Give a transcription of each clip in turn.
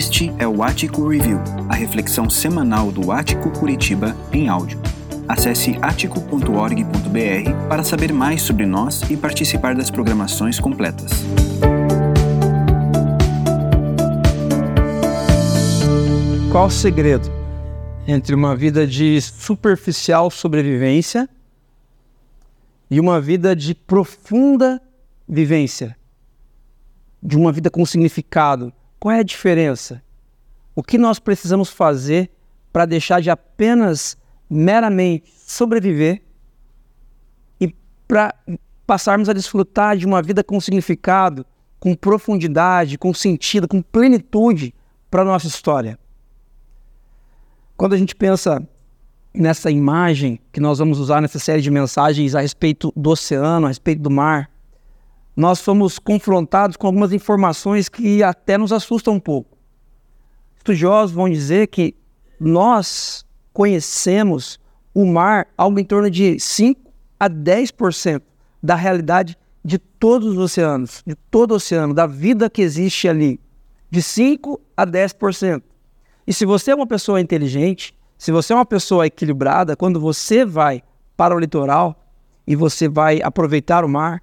Este é o Ático Review, a reflexão semanal do Ático Curitiba em áudio. Acesse atico.org.br para saber mais sobre nós e participar das programações completas. Qual o segredo entre uma vida de superficial sobrevivência e uma vida de profunda vivência? De uma vida com significado? Qual é a diferença? O que nós precisamos fazer para deixar de apenas meramente sobreviver e para passarmos a desfrutar de uma vida com significado, com profundidade, com sentido, com plenitude para a nossa história. Quando a gente pensa nessa imagem que nós vamos usar nessa série de mensagens a respeito do oceano, a respeito do mar, nós fomos confrontados com algumas informações que até nos assustam um pouco. Estudiosos vão dizer que nós conhecemos o mar algo em torno de 5 a 10% da realidade de todos os oceanos, de todo o oceano, da vida que existe ali, de 5 a 10%. E se você é uma pessoa inteligente, se você é uma pessoa equilibrada, quando você vai para o litoral e você vai aproveitar o mar,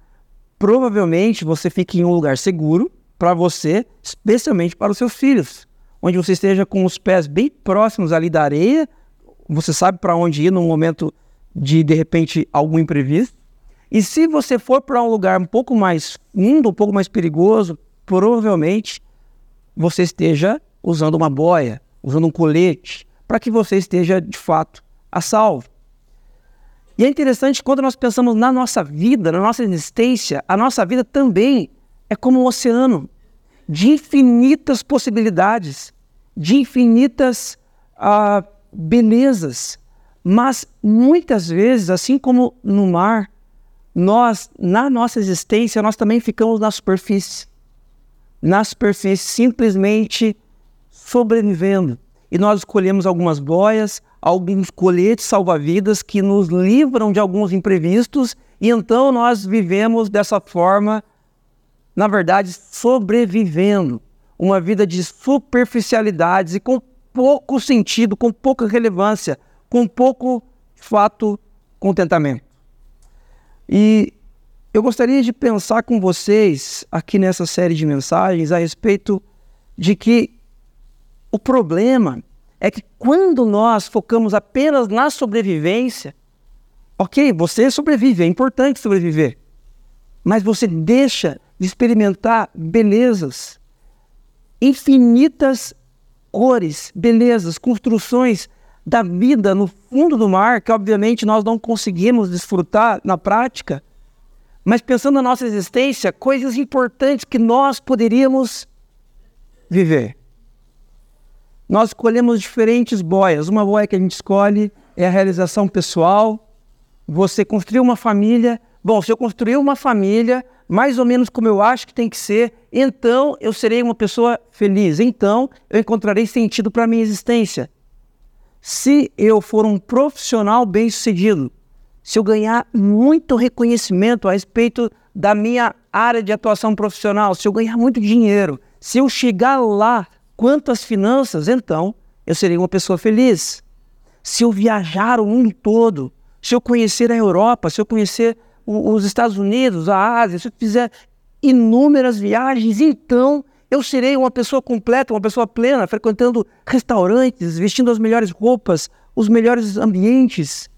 provavelmente você fique em um lugar seguro para você, especialmente para os seus filhos, onde você esteja com os pés bem próximos ali da areia, você sabe para onde ir no momento de de repente algum imprevisto. E se você for para um lugar um pouco mais fundo, um pouco mais perigoso, provavelmente você esteja usando uma boia, usando um colete, para que você esteja de fato a salvo. E é interessante quando nós pensamos na nossa vida, na nossa existência, a nossa vida também é como um oceano de infinitas possibilidades, de infinitas uh, belezas. Mas muitas vezes, assim como no mar, nós, na nossa existência, nós também ficamos na superfície. Na superfície, simplesmente sobrevivendo. E nós escolhemos algumas boias, alguns coletes salva-vidas que nos livram de alguns imprevistos e então nós vivemos dessa forma, na verdade, sobrevivendo uma vida de superficialidades e com pouco sentido, com pouca relevância, com pouco fato contentamento. E eu gostaria de pensar com vocês aqui nessa série de mensagens a respeito de que o problema é que quando nós focamos apenas na sobrevivência, ok, você sobrevive, é importante sobreviver, mas você deixa de experimentar belezas, infinitas cores, belezas, construções da vida no fundo do mar, que obviamente nós não conseguimos desfrutar na prática, mas pensando na nossa existência, coisas importantes que nós poderíamos viver nós escolhemos diferentes boias. Uma boia que a gente escolhe é a realização pessoal. Você construiu uma família. Bom, se eu construir uma família, mais ou menos como eu acho que tem que ser, então eu serei uma pessoa feliz. Então eu encontrarei sentido para a minha existência. Se eu for um profissional bem-sucedido, se eu ganhar muito reconhecimento a respeito da minha área de atuação profissional, se eu ganhar muito dinheiro, se eu chegar lá Quanto às finanças, então, eu serei uma pessoa feliz. Se eu viajar o mundo todo, se eu conhecer a Europa, se eu conhecer os Estados Unidos, a Ásia, se eu fizer inúmeras viagens, então eu serei uma pessoa completa, uma pessoa plena, frequentando restaurantes, vestindo as melhores roupas, os melhores ambientes.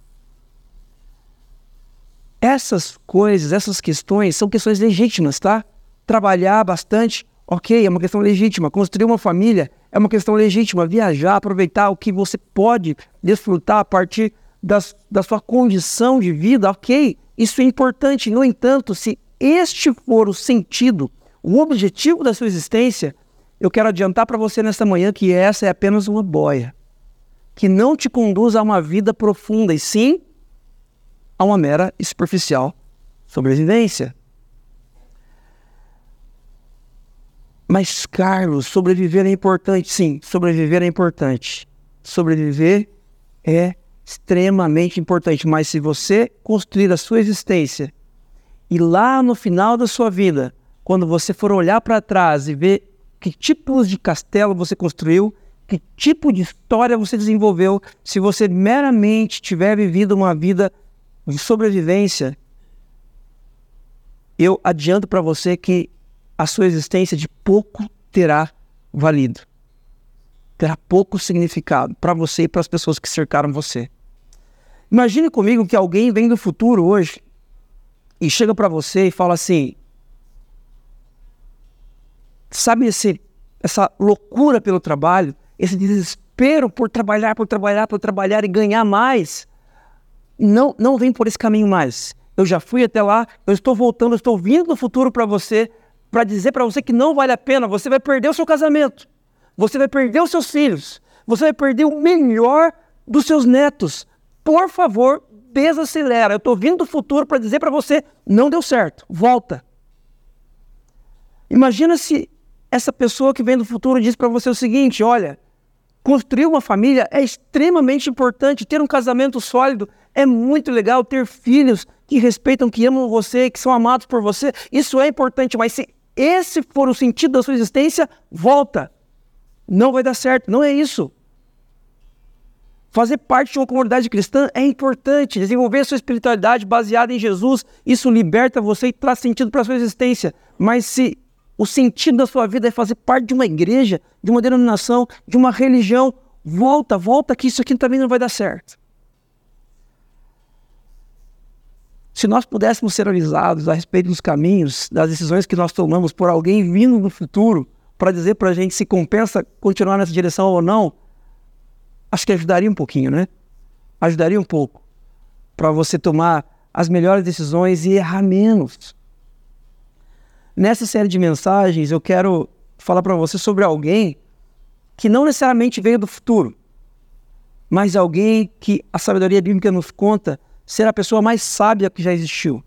Essas coisas, essas questões são questões legítimas, tá? Trabalhar bastante, Ok, é uma questão legítima. Construir uma família é uma questão legítima. Viajar, aproveitar o que você pode desfrutar a partir das, da sua condição de vida, ok, isso é importante. No entanto, se este for o sentido, o objetivo da sua existência, eu quero adiantar para você nesta manhã que essa é apenas uma boia, que não te conduz a uma vida profunda, e sim a uma mera e superficial sobrevivência. Mas, Carlos, sobreviver é importante. Sim, sobreviver é importante. Sobreviver é extremamente importante. Mas se você construir a sua existência e lá no final da sua vida, quando você for olhar para trás e ver que tipos de castelo você construiu, que tipo de história você desenvolveu, se você meramente tiver vivido uma vida de sobrevivência, eu adianto para você que a sua existência de pouco terá valido. Terá pouco significado para você e para as pessoas que cercaram você. Imagine comigo que alguém vem do futuro hoje e chega para você e fala assim: sabe esse, essa loucura pelo trabalho, esse desespero por trabalhar, por trabalhar, por trabalhar e ganhar mais? Não, não vem por esse caminho mais eu já fui até lá, eu estou voltando, eu estou vindo no futuro para você, para dizer para você que não vale a pena, você vai perder o seu casamento, você vai perder os seus filhos, você vai perder o melhor dos seus netos. Por favor, desacelera. Eu estou vindo do futuro para dizer para você, não deu certo, volta. Imagina se essa pessoa que vem do futuro diz para você o seguinte: olha, construir uma família é extremamente importante, ter um casamento sólido é muito legal, ter filhos que respeitam, que amam você, que são amados por você, isso é importante, mas se esse for o sentido da sua existência, volta. Não vai dar certo, não é isso. Fazer parte de uma comunidade cristã é importante. Desenvolver sua espiritualidade baseada em Jesus, isso liberta você e traz sentido para a sua existência. Mas se o sentido da sua vida é fazer parte de uma igreja, de uma denominação, de uma religião, volta, volta que isso aqui também não vai dar certo. Se nós pudéssemos ser avisados a respeito dos caminhos, das decisões que nós tomamos por alguém vindo no futuro para dizer para a gente se compensa continuar nessa direção ou não, acho que ajudaria um pouquinho, né? Ajudaria um pouco para você tomar as melhores decisões e errar menos. Nessa série de mensagens, eu quero falar para você sobre alguém que não necessariamente veio do futuro, mas alguém que a sabedoria bíblica nos conta ser a pessoa mais sábia que já existiu,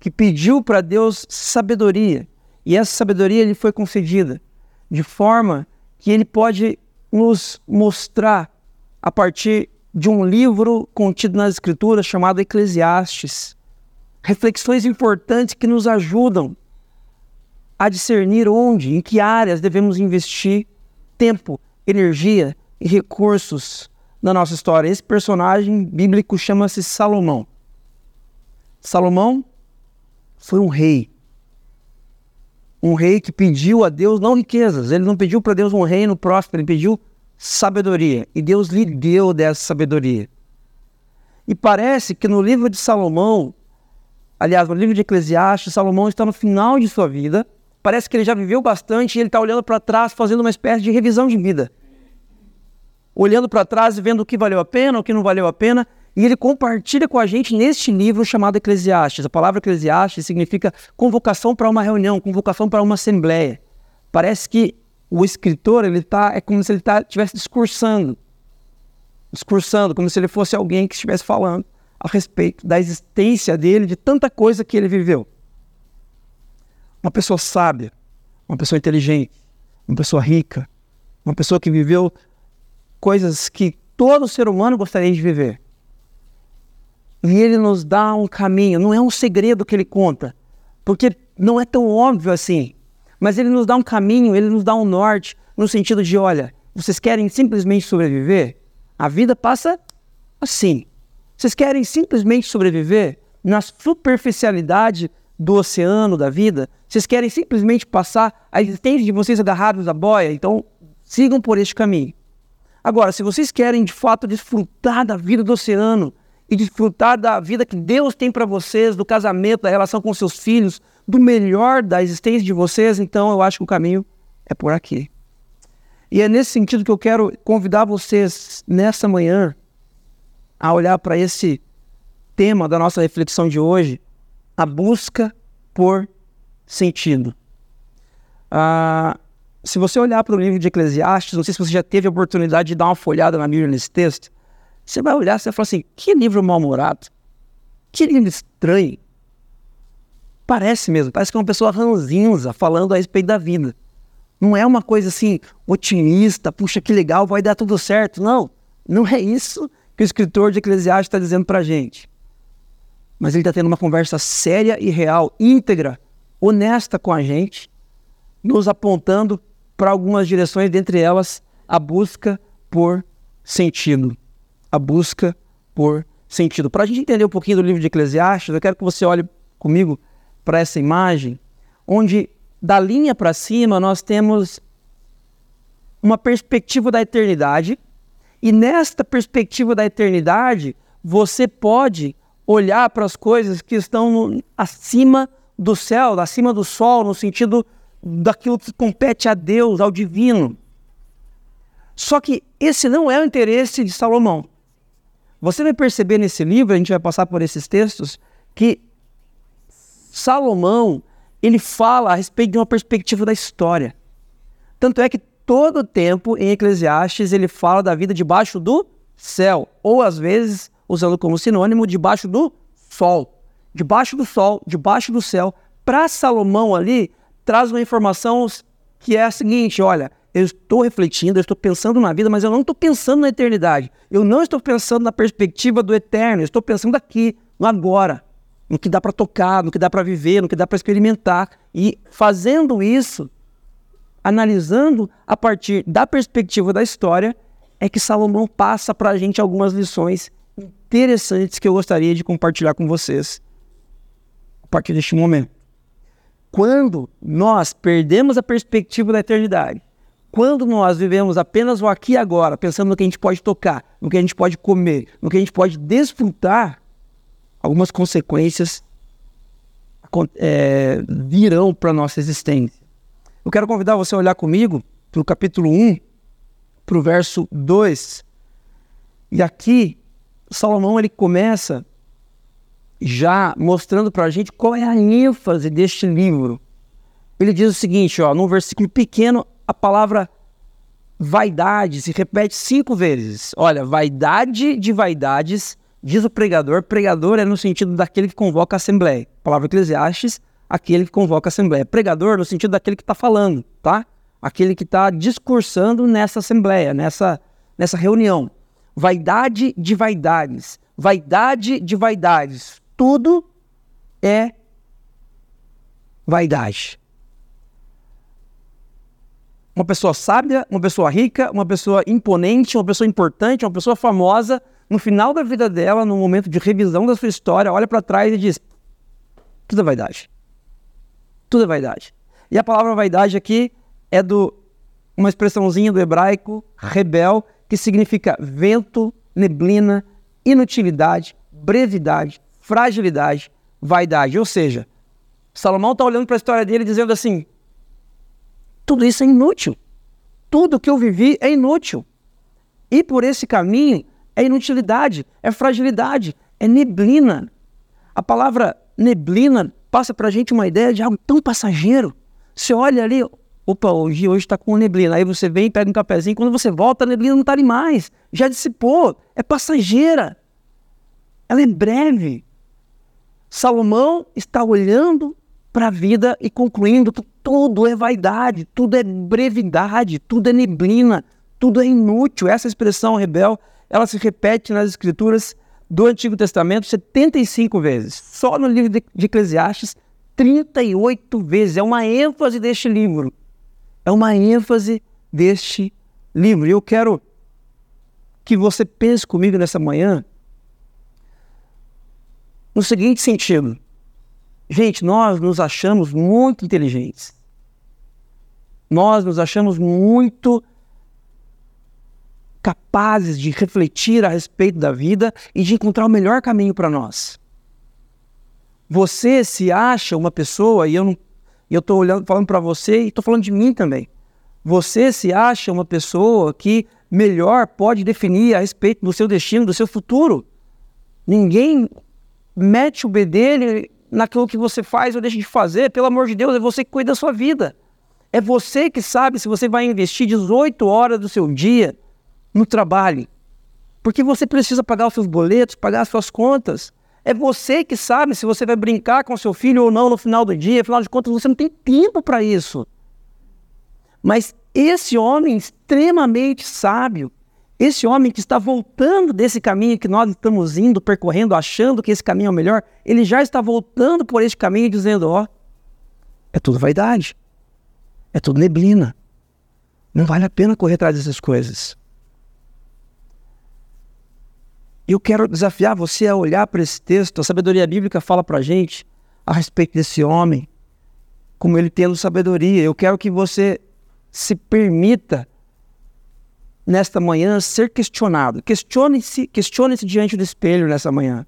que pediu para Deus sabedoria, e essa sabedoria lhe foi concedida, de forma que ele pode nos mostrar a partir de um livro contido nas Escrituras chamado Eclesiastes, reflexões importantes que nos ajudam a discernir onde, em que áreas devemos investir tempo, energia e recursos na nossa história. Esse personagem bíblico chama-se Salomão. Salomão foi um rei. Um rei que pediu a Deus não riquezas, ele não pediu para Deus um reino próspero, ele pediu sabedoria. E Deus lhe deu dessa sabedoria. E parece que no livro de Salomão, aliás, no livro de Eclesiastes, Salomão está no final de sua vida. Parece que ele já viveu bastante e ele está olhando para trás, fazendo uma espécie de revisão de vida olhando para trás e vendo o que valeu a pena, o que não valeu a pena, e ele compartilha com a gente neste livro chamado Eclesiastes. A palavra Eclesiastes significa convocação para uma reunião, convocação para uma assembleia. Parece que o escritor ele tá, é como se ele tá, estivesse discursando, discursando, como se ele fosse alguém que estivesse falando a respeito da existência dele, de tanta coisa que ele viveu. Uma pessoa sábia, uma pessoa inteligente, uma pessoa rica, uma pessoa que viveu coisas que todo ser humano gostaria de viver. E ele nos dá um caminho, não é um segredo que ele conta, porque não é tão óbvio assim. Mas ele nos dá um caminho, ele nos dá um norte, no sentido de: olha, vocês querem simplesmente sobreviver? A vida passa assim. Vocês querem simplesmente sobreviver na superficialidade do oceano da vida? Vocês querem simplesmente passar a existência de vocês agarrados à boia? Então sigam por este caminho. Agora, se vocês querem de fato desfrutar da vida do oceano e desfrutar da vida que Deus tem para vocês, do casamento, da relação com seus filhos, do melhor da existência de vocês, então eu acho que o caminho é por aqui. E é nesse sentido que eu quero convidar vocês nessa manhã a olhar para esse tema da nossa reflexão de hoje, a busca por sentido. Ah, se você olhar para o livro de Eclesiastes, não sei se você já teve a oportunidade de dar uma folhada na Bíblia nesse texto, você vai olhar e vai falar assim: que livro mal-humorado, que livro estranho. Parece mesmo, parece que é uma pessoa ranzinza falando a respeito da vida. Não é uma coisa assim otimista, puxa que legal, vai dar tudo certo. Não, não é isso que o escritor de Eclesiastes está dizendo para gente. Mas ele está tendo uma conversa séria e real, íntegra, honesta com a gente nos apontando para algumas direções, dentre elas a busca por sentido. A busca por sentido. Para a gente entender um pouquinho do livro de Eclesiastes, eu quero que você olhe comigo para essa imagem, onde da linha para cima nós temos uma perspectiva da eternidade, e nesta perspectiva da eternidade, você pode olhar para as coisas que estão no, acima do céu, acima do sol, no sentido daquilo que compete a Deus, ao divino. Só que esse não é o interesse de Salomão. Você vai perceber nesse livro, a gente vai passar por esses textos, que Salomão, ele fala a respeito de uma perspectiva da história. Tanto é que todo o tempo em Eclesiastes ele fala da vida debaixo do céu, ou às vezes usando como sinônimo debaixo do sol. Debaixo do sol, debaixo do céu. Para Salomão ali, traz uma informação que é a seguinte: olha, eu estou refletindo, eu estou pensando na vida, mas eu não estou pensando na eternidade. Eu não estou pensando na perspectiva do eterno, eu estou pensando aqui, no agora, no que dá para tocar, no que dá para viver, no que dá para experimentar. E fazendo isso, analisando a partir da perspectiva da história, é que Salomão passa para a gente algumas lições interessantes que eu gostaria de compartilhar com vocês a partir deste momento. Quando nós perdemos a perspectiva da eternidade, quando nós vivemos apenas o aqui e agora, pensando no que a gente pode tocar, no que a gente pode comer, no que a gente pode desfrutar, algumas consequências é, virão para a nossa existência. Eu quero convidar você a olhar comigo para o capítulo 1, para o verso 2. E aqui, Salomão ele começa já mostrando para a gente qual é a ênfase deste livro. Ele diz o seguinte, ó, num versículo pequeno, a palavra vaidade se repete cinco vezes. Olha, vaidade de vaidades, diz o pregador. Pregador é no sentido daquele que convoca a assembleia. Palavra Eclesiastes, aquele que convoca a assembleia. Pregador no sentido daquele que está falando, tá? Aquele que está discursando nessa assembleia, nessa, nessa reunião. Vaidade de vaidades. Vaidade de vaidades. Tudo é vaidade uma pessoa sábia, uma pessoa rica, uma pessoa imponente, uma pessoa importante, uma pessoa famosa, no final da vida dela, no momento de revisão da sua história, olha para trás e diz: tudo é vaidade. Tudo é vaidade. E a palavra vaidade aqui é do uma expressãozinha do hebraico rebel, que significa vento, neblina, inutilidade, brevidade, fragilidade, vaidade. Ou seja, Salomão está olhando para a história dele dizendo assim: tudo isso é inútil. Tudo que eu vivi é inútil. E por esse caminho é inutilidade, é fragilidade, é neblina. A palavra neblina passa para a gente uma ideia de algo tão passageiro. Você olha ali, opa, hoje está com neblina. Aí você vem, pega um cafezinho, quando você volta, a neblina não está ali mais. Já dissipou, é passageira. Ela é breve. Salomão está olhando para a vida e concluindo que tudo é vaidade, tudo é brevidade, tudo é neblina, tudo é inútil. Essa expressão rebel, ela se repete nas escrituras do Antigo Testamento 75 vezes. Só no livro de Eclesiastes, 38 vezes. É uma ênfase deste livro. É uma ênfase deste livro. E eu quero que você pense comigo nessa manhã no seguinte sentido. Gente, nós nos achamos muito inteligentes. Nós nos achamos muito capazes de refletir a respeito da vida e de encontrar o melhor caminho para nós. Você se acha uma pessoa, e eu não, eu estou olhando, falando para você e estou falando de mim também. Você se acha uma pessoa que melhor pode definir a respeito do seu destino, do seu futuro. Ninguém mete o bedelho naquilo que você faz ou deixa de fazer, pelo amor de Deus, é você que cuida da sua vida. É você que sabe se você vai investir 18 horas do seu dia no trabalho. Porque você precisa pagar os seus boletos, pagar as suas contas. É você que sabe se você vai brincar com seu filho ou não no final do dia. Afinal de contas, você não tem tempo para isso. Mas esse homem extremamente sábio, esse homem que está voltando desse caminho que nós estamos indo, percorrendo, achando que esse caminho é o melhor, ele já está voltando por esse caminho dizendo: ó, é tudo vaidade. É tudo neblina. Não vale a pena correr atrás dessas coisas. Eu quero desafiar você a olhar para esse texto. A sabedoria bíblica fala para a gente a respeito desse homem, como ele tendo sabedoria. Eu quero que você se permita, nesta manhã, ser questionado. Questione-se questione diante do espelho nessa manhã,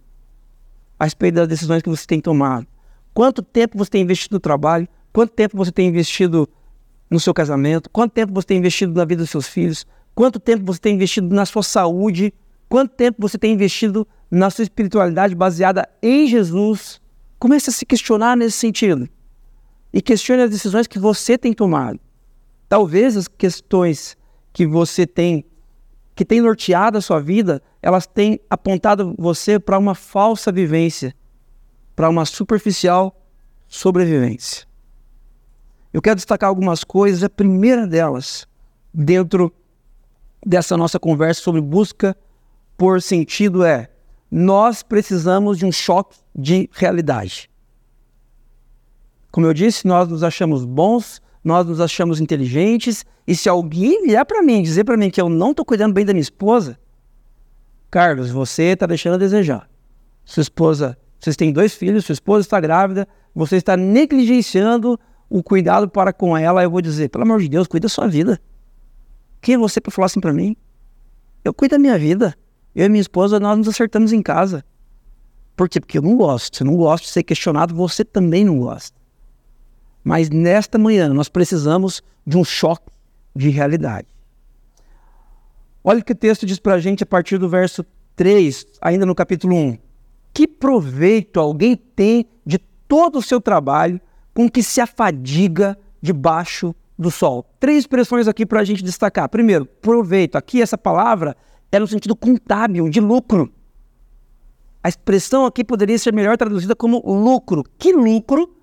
a respeito das decisões que você tem tomado. Quanto tempo você tem investido no trabalho? Quanto tempo você tem investido no seu casamento? Quanto tempo você tem investido na vida dos seus filhos? Quanto tempo você tem investido na sua saúde? Quanto tempo você tem investido na sua espiritualidade baseada em Jesus? Comece a se questionar nesse sentido. E questione as decisões que você tem tomado. Talvez as questões que você tem, que tem norteado a sua vida, elas têm apontado você para uma falsa vivência, para uma superficial sobrevivência. Eu quero destacar algumas coisas. A primeira delas, dentro dessa nossa conversa sobre busca por sentido é: nós precisamos de um choque de realidade. Como eu disse, nós nos achamos bons, nós nos achamos inteligentes, e se alguém vier para mim dizer para mim que eu não estou cuidando bem da minha esposa, Carlos, você está deixando a desejar. Sua esposa, vocês têm dois filhos, sua esposa está grávida, você está negligenciando o cuidado para com ela. Eu vou dizer, pelo amor de Deus, cuida da sua vida. Quem é você para falar assim para mim? Eu cuido da minha vida. Eu e minha esposa, nós nos acertamos em casa. Por quê? Porque eu não gosto. Se eu não gosto de ser questionado, você também não gosta. Mas nesta manhã, nós precisamos de um choque de realidade. Olha o que o texto diz para a gente a partir do verso 3, ainda no capítulo 1. Que proveito alguém tem de todo o seu trabalho com que se afadiga debaixo do sol? Três expressões aqui para a gente destacar. Primeiro, proveito. Aqui essa palavra é no sentido contábil, de lucro. A expressão aqui poderia ser melhor traduzida como lucro. Que lucro?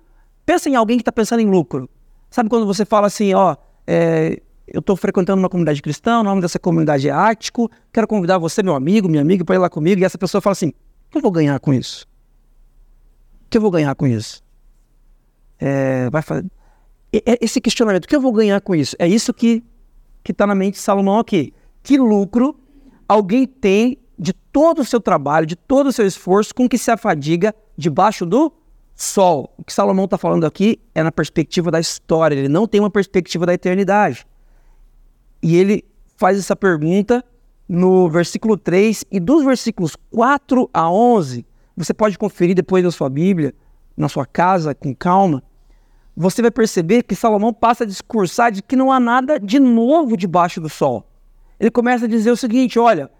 Pensa em alguém que está pensando em lucro. Sabe quando você fala assim, ó, é, eu estou frequentando uma comunidade cristã, o nome dessa comunidade é Ático, quero convidar você, meu amigo, minha amiga, para ir lá comigo, e essa pessoa fala assim, o que eu vou ganhar com isso? O que eu vou ganhar com isso? É, vai fazer... Esse questionamento, o que eu vou ganhar com isso? É isso que está na mente de Salomão aqui. Que lucro alguém tem de todo o seu trabalho, de todo o seu esforço, com que se afadiga debaixo do sol. O que Salomão está falando aqui é na perspectiva da história, ele não tem uma perspectiva da eternidade. E ele faz essa pergunta no versículo 3 e dos versículos 4 a 11, você pode conferir depois na sua Bíblia, na sua casa, com calma. Você vai perceber que Salomão passa a discursar de que não há nada de novo debaixo do sol ele começa a dizer o seguinte: olha,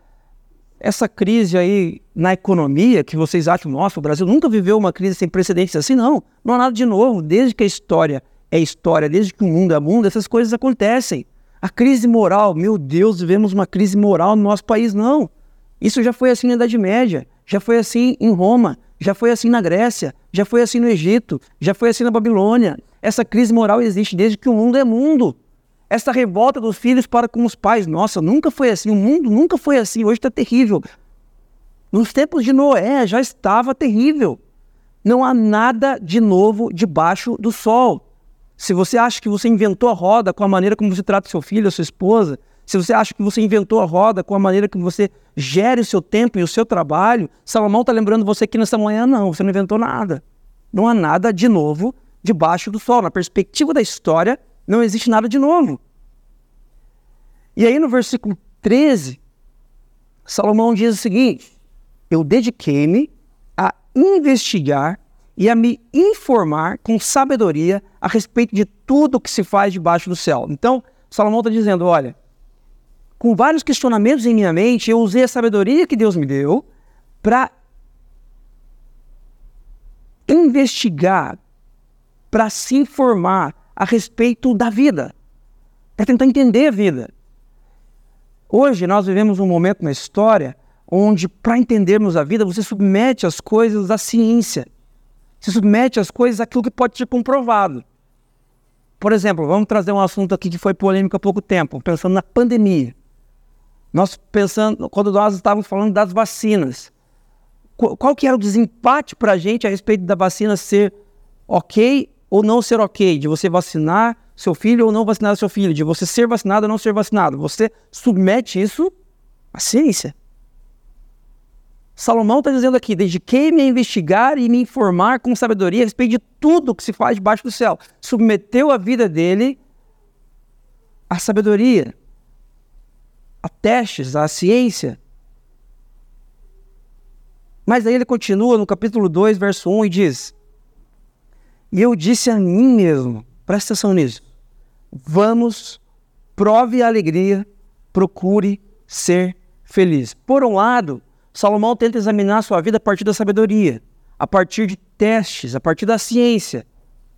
essa crise aí na economia, que vocês acham, nossa, o Brasil nunca viveu uma crise sem precedentes assim, não. Não há nada de novo. Desde que a história é história, desde que o mundo é mundo, essas coisas acontecem. A crise moral, meu Deus, vivemos uma crise moral no nosso país, não. Isso já foi assim na Idade Média, já foi assim em Roma, já foi assim na Grécia, já foi assim no Egito, já foi assim na Babilônia. Essa crise moral existe desde que o mundo é mundo. Essa revolta dos filhos para com os pais. Nossa, nunca foi assim. O mundo nunca foi assim. Hoje está terrível. Nos tempos de Noé já estava terrível. Não há nada de novo debaixo do sol. Se você acha que você inventou a roda com a maneira como você trata seu filho, a sua esposa, se você acha que você inventou a roda com a maneira que você gere o seu tempo e o seu trabalho, Salomão está lembrando você aqui nessa manhã, não, você não inventou nada. Não há nada de novo debaixo do sol. Na perspectiva da história, não existe nada de novo. E aí no versículo 13, Salomão diz o seguinte: Eu dediquei-me a investigar e a me informar com sabedoria a respeito de tudo que se faz debaixo do céu. Então, Salomão está dizendo: olha, com vários questionamentos em minha mente, eu usei a sabedoria que Deus me deu para investigar, para se informar a respeito da vida, para tentar entender a vida. Hoje nós vivemos um momento na história onde, para entendermos a vida, você submete as coisas à ciência, você submete as coisas àquilo que pode ser comprovado. Por exemplo, vamos trazer um assunto aqui que foi polêmico há pouco tempo, pensando na pandemia. Nós pensando, quando nós estávamos falando das vacinas, qual que era o desempate para a gente a respeito da vacina ser ok ou não ser ok, de você vacinar seu filho ou não vacinar seu filho, de você ser vacinado ou não ser vacinado. Você submete isso à ciência. Salomão está dizendo aqui: dediquei-me a investigar e me informar com sabedoria a respeito de tudo que se faz debaixo do céu. Submeteu a vida dele à sabedoria, a testes, à ciência. Mas aí ele continua no capítulo 2, verso 1 e diz: E eu disse a mim mesmo, presta atenção nisso, vamos, prove a alegria, procure ser feliz. Por um lado, Salomão tenta examinar a sua vida a partir da sabedoria, a partir de testes, a partir da ciência,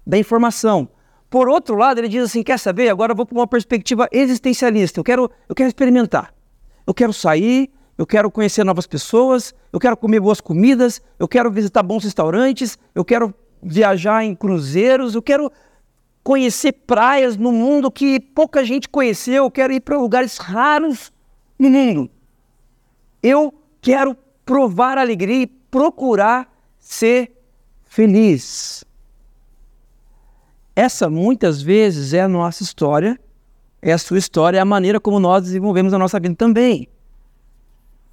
da informação. Por outro lado, ele diz assim: quer saber? Agora eu vou para uma perspectiva existencialista. Eu quero, eu quero experimentar. Eu quero sair, eu quero conhecer novas pessoas, eu quero comer boas comidas, eu quero visitar bons restaurantes, eu quero viajar em cruzeiros, eu quero conhecer praias no mundo que pouca gente conheceu, eu quero ir para lugares raros no mundo. Eu quero provar alegria e procurar ser feliz. Essa muitas vezes é a nossa história, é a sua história, é a maneira como nós desenvolvemos a nossa vida também.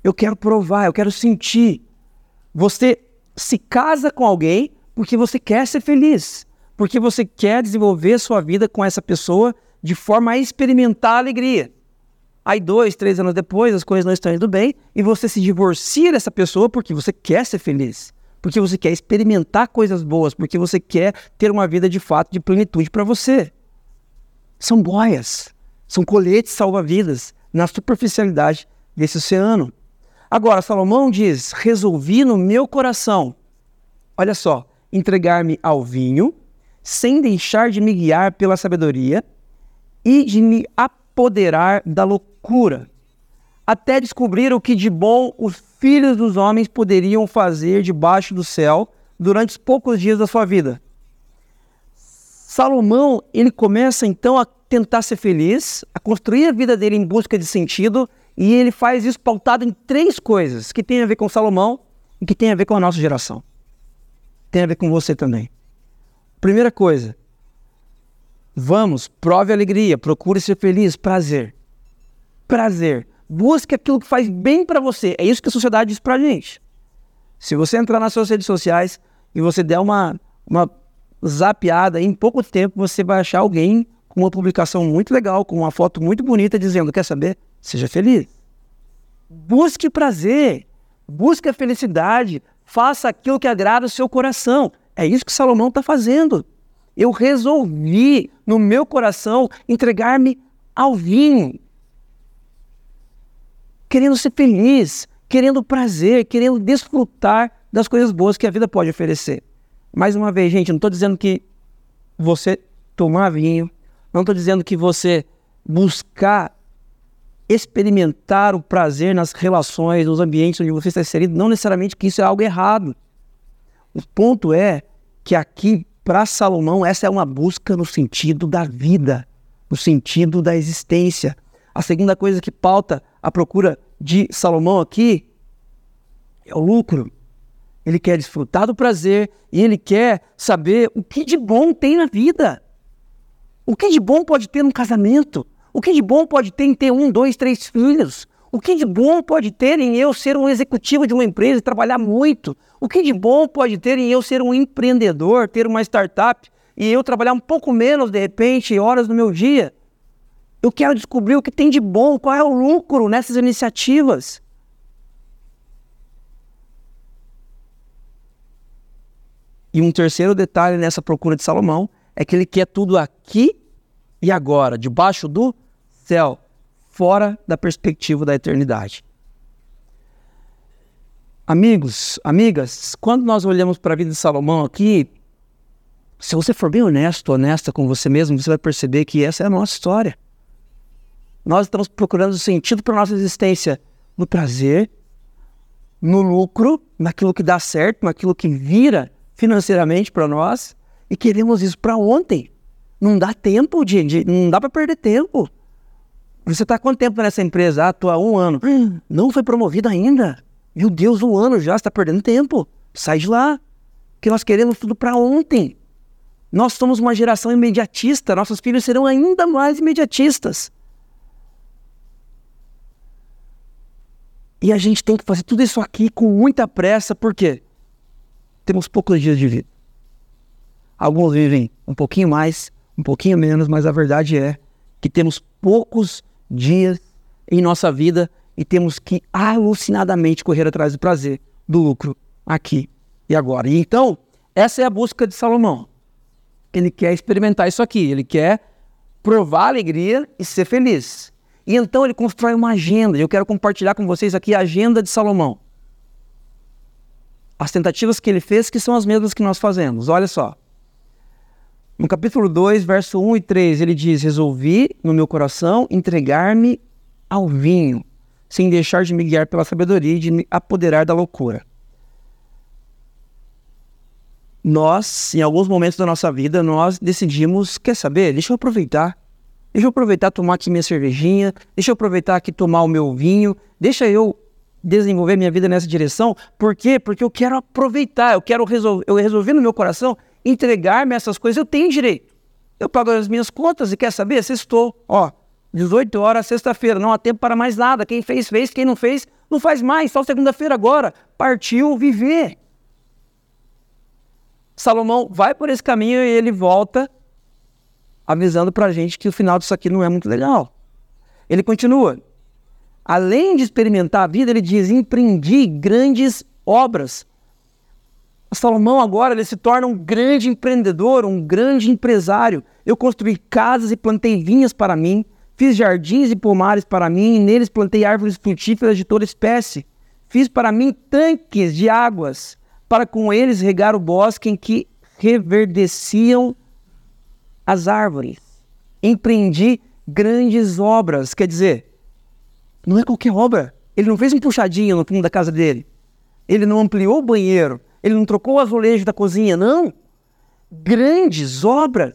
Eu quero provar, eu quero sentir. Você se casa com alguém porque você quer ser feliz, porque você quer desenvolver sua vida com essa pessoa de forma a experimentar a alegria. Aí, dois, três anos depois, as coisas não estão indo bem e você se divorcia dessa pessoa porque você quer ser feliz, porque você quer experimentar coisas boas, porque você quer ter uma vida de fato de plenitude para você. São boias, são coletes salva-vidas na superficialidade desse oceano. Agora, Salomão diz: resolvi no meu coração, olha só, entregar-me ao vinho, sem deixar de me guiar pela sabedoria e de me apoderar da loucura cura, até descobrir o que de bom os filhos dos homens poderiam fazer debaixo do céu durante os poucos dias da sua vida. Salomão, ele começa então a tentar ser feliz, a construir a vida dele em busca de sentido, e ele faz isso pautado em três coisas que tem a ver com Salomão e que tem a ver com a nossa geração. Tem a ver com você também. Primeira coisa, vamos, prove alegria, procure ser feliz, prazer prazer. Busque aquilo que faz bem para você. É isso que a sociedade diz pra gente. Se você entrar nas suas redes sociais e você der uma, uma zapeada, em pouco tempo você vai achar alguém com uma publicação muito legal, com uma foto muito bonita, dizendo: Quer saber? Seja feliz. Busque prazer. Busque a felicidade. Faça aquilo que agrada o seu coração. É isso que Salomão está fazendo. Eu resolvi, no meu coração, entregar-me ao vinho querendo ser feliz, querendo prazer, querendo desfrutar das coisas boas que a vida pode oferecer. Mais uma vez, gente, não estou dizendo que você tomar vinho, não estou dizendo que você buscar experimentar o prazer nas relações, nos ambientes onde você está inserido, não necessariamente que isso é algo errado. O ponto é que aqui, para Salomão, essa é uma busca no sentido da vida, no sentido da existência. A segunda coisa que pauta a procura de Salomão aqui é o lucro. Ele quer desfrutar do prazer e ele quer saber o que de bom tem na vida. O que de bom pode ter num casamento? O que de bom pode ter em ter um, dois, três filhos? O que de bom pode ter em eu ser um executivo de uma empresa e trabalhar muito? O que de bom pode ter em eu ser um empreendedor, ter uma startup e eu trabalhar um pouco menos, de repente, horas no meu dia? Eu quero descobrir o que tem de bom, qual é o lucro nessas iniciativas. E um terceiro detalhe nessa procura de Salomão é que ele quer tudo aqui e agora, debaixo do céu, fora da perspectiva da eternidade. Amigos, amigas, quando nós olhamos para a vida de Salomão aqui, se você for bem honesto, honesta com você mesmo, você vai perceber que essa é a nossa história. Nós estamos procurando sentido para a nossa existência no prazer, no lucro, naquilo que dá certo, naquilo que vira financeiramente para nós e queremos isso para ontem. Não dá tempo, não dá para perder tempo. Você está quanto tempo nessa empresa? Ah, estou há um ano. Hum, não foi promovido ainda. Meu Deus, um ano já, está perdendo tempo. Sai de lá. Que nós queremos tudo para ontem. Nós somos uma geração imediatista, nossos filhos serão ainda mais imediatistas. E a gente tem que fazer tudo isso aqui com muita pressa, porque temos poucos dias de vida. Alguns vivem um pouquinho mais, um pouquinho menos, mas a verdade é que temos poucos dias em nossa vida e temos que alucinadamente correr atrás do prazer, do lucro, aqui e agora. E então, essa é a busca de Salomão. Ele quer experimentar isso aqui, ele quer provar alegria e ser feliz. E então ele constrói uma agenda. Eu quero compartilhar com vocês aqui a agenda de Salomão. As tentativas que ele fez, que são as mesmas que nós fazemos. Olha só. No capítulo 2, verso 1 e 3, ele diz: Resolvi no meu coração entregar-me ao vinho, sem deixar de me guiar pela sabedoria e de me apoderar da loucura. Nós, em alguns momentos da nossa vida, nós decidimos, quer saber, deixa eu aproveitar. Deixa eu aproveitar tomar aqui minha cervejinha, deixa eu aproveitar aqui tomar o meu vinho, deixa eu desenvolver minha vida nessa direção. Por quê? Porque eu quero aproveitar, eu quero resolver, eu resolvi no meu coração entregar-me essas coisas, eu tenho direito. Eu pago as minhas contas e quer saber? Sextou. Ó, 18 horas, sexta-feira, não há tempo para mais nada. Quem fez, fez. Quem não fez, não faz mais. Só segunda-feira agora. Partiu viver. Salomão vai por esse caminho e ele volta avisando para a gente que o final disso aqui não é muito legal. Ele continua. Além de experimentar a vida, ele diz: empreendi grandes obras Salomão agora ele se torna um grande empreendedor, um grande empresário. Eu construí casas e plantei vinhas para mim, fiz jardins e pomares para mim, e neles plantei árvores frutíferas de toda espécie. Fiz para mim tanques de águas, para com eles regar o bosque em que reverdeciam as árvores. Empreendi grandes obras, quer dizer, não é qualquer obra. Ele não fez um puxadinho no fundo da casa dele. Ele não ampliou o banheiro. Ele não trocou o azulejo da cozinha, não. Grandes obras.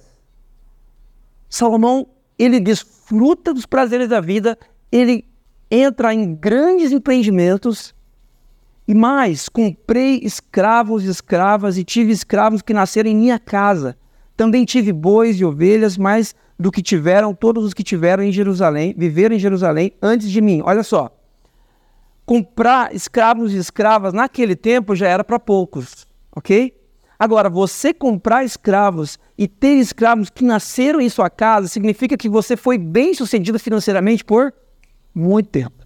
Salomão, ele desfruta dos prazeres da vida, ele entra em grandes empreendimentos. E mais, comprei escravos e escravas e tive escravos que nasceram em minha casa. Também tive bois e ovelhas, mais do que tiveram todos os que tiveram em Jerusalém, viveram em Jerusalém antes de mim. Olha só, comprar escravos e escravas naquele tempo já era para poucos, ok? Agora, você comprar escravos e ter escravos que nasceram em sua casa significa que você foi bem sucedido financeiramente por muito tempo.